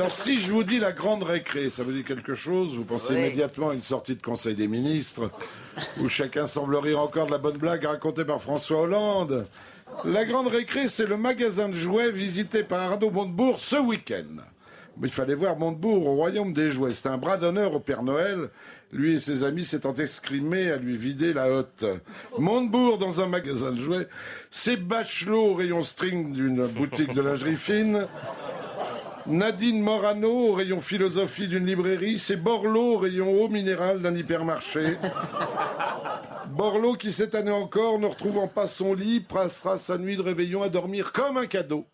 Alors, si je vous dis la grande récré, ça vous dit quelque chose Vous pensez immédiatement à une sortie de Conseil des ministres, où chacun semble rire encore de la bonne blague racontée par François Hollande. La grande récré, c'est le magasin de jouets visité par Arnaud Montebourg ce week-end. Mais il fallait voir Montebourg au royaume des jouets. C'est un bras d'honneur au Père Noël. Lui et ses amis s'étant escrimés à lui vider la hotte. Montebourg dans un magasin de jouets. C'est Bachelot au rayon string d'une boutique de lingerie fine. Nadine Morano au rayon philosophie d'une librairie, c'est Borloo au rayon eau minérale d'un hypermarché. Borloo qui cette année encore, ne retrouvant pas son lit, passera sa nuit de réveillon à dormir comme un cadeau,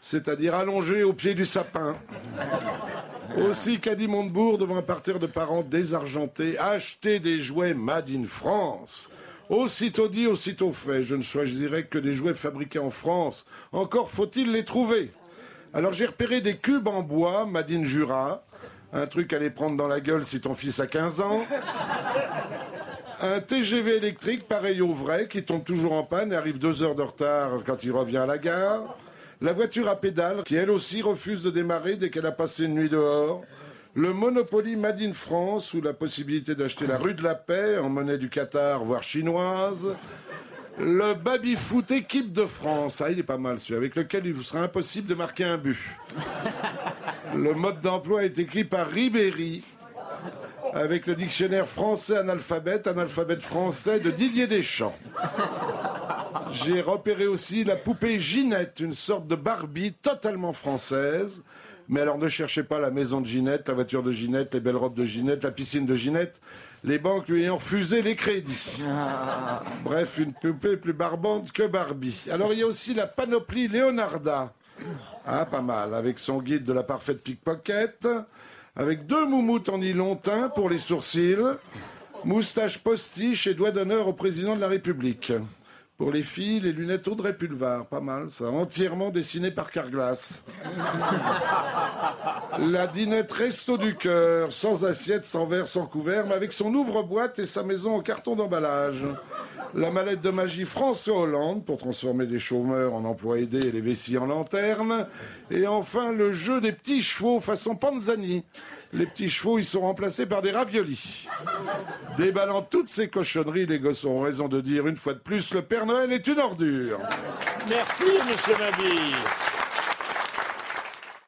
c'est-à-dire allongé au pied du sapin. Aussi Caddy Montebourg devant un parterre de parents désargentés, acheter des jouets Made in France. Aussitôt dit, aussitôt fait, je ne choisirais que des jouets fabriqués en France. Encore faut-il les trouver. Alors j'ai repéré des cubes en bois, Madine Jura, un truc à les prendre dans la gueule si ton fils a 15 ans. Un TGV électrique pareil au vrai qui tombe toujours en panne et arrive deux heures de retard quand il revient à la gare. La voiture à pédale qui elle aussi refuse de démarrer dès qu'elle a passé une nuit dehors. Le Monopoly Made in France ou la possibilité d'acheter la rue de la Paix en monnaie du Qatar, voire chinoise. Le baby-foot équipe de France, ah il est pas mal celui avec lequel il vous sera impossible de marquer un but. Le mode d'emploi est écrit par Ribéry, avec le dictionnaire français analphabète, analphabète français de Didier Deschamps. J'ai repéré aussi la poupée Ginette, une sorte de Barbie totalement française. Mais alors ne cherchez pas la maison de Ginette, la voiture de Ginette, les belles robes de Ginette, la piscine de Ginette les banques lui ayant refusé les crédits. Bref, une poupée plus barbante que Barbie. Alors il y a aussi la panoplie Leonarda. Ah, pas mal, avec son guide de la parfaite pickpocket, avec deux moumoutes en nylon teint pour les sourcils, moustache postiche et doigt d'honneur au président de la République. Pour les filles, les lunettes Audrey Pulvar, pas mal ça, entièrement dessinées par Carglass. La dinette resto du cœur, sans assiette, sans verre, sans couvert, mais avec son ouvre-boîte et sa maison en carton d'emballage. La mallette de magie François Hollande pour transformer les chômeurs en emplois aidés et les vessies en lanternes. Et enfin, le jeu des petits chevaux façon Panzani les petits chevaux, ils sont remplacés par des raviolis. Déballant toutes ces cochonneries, les gosses ont raison de dire une fois de plus, le Père Noël est une ordure. Merci, monsieur Mabille.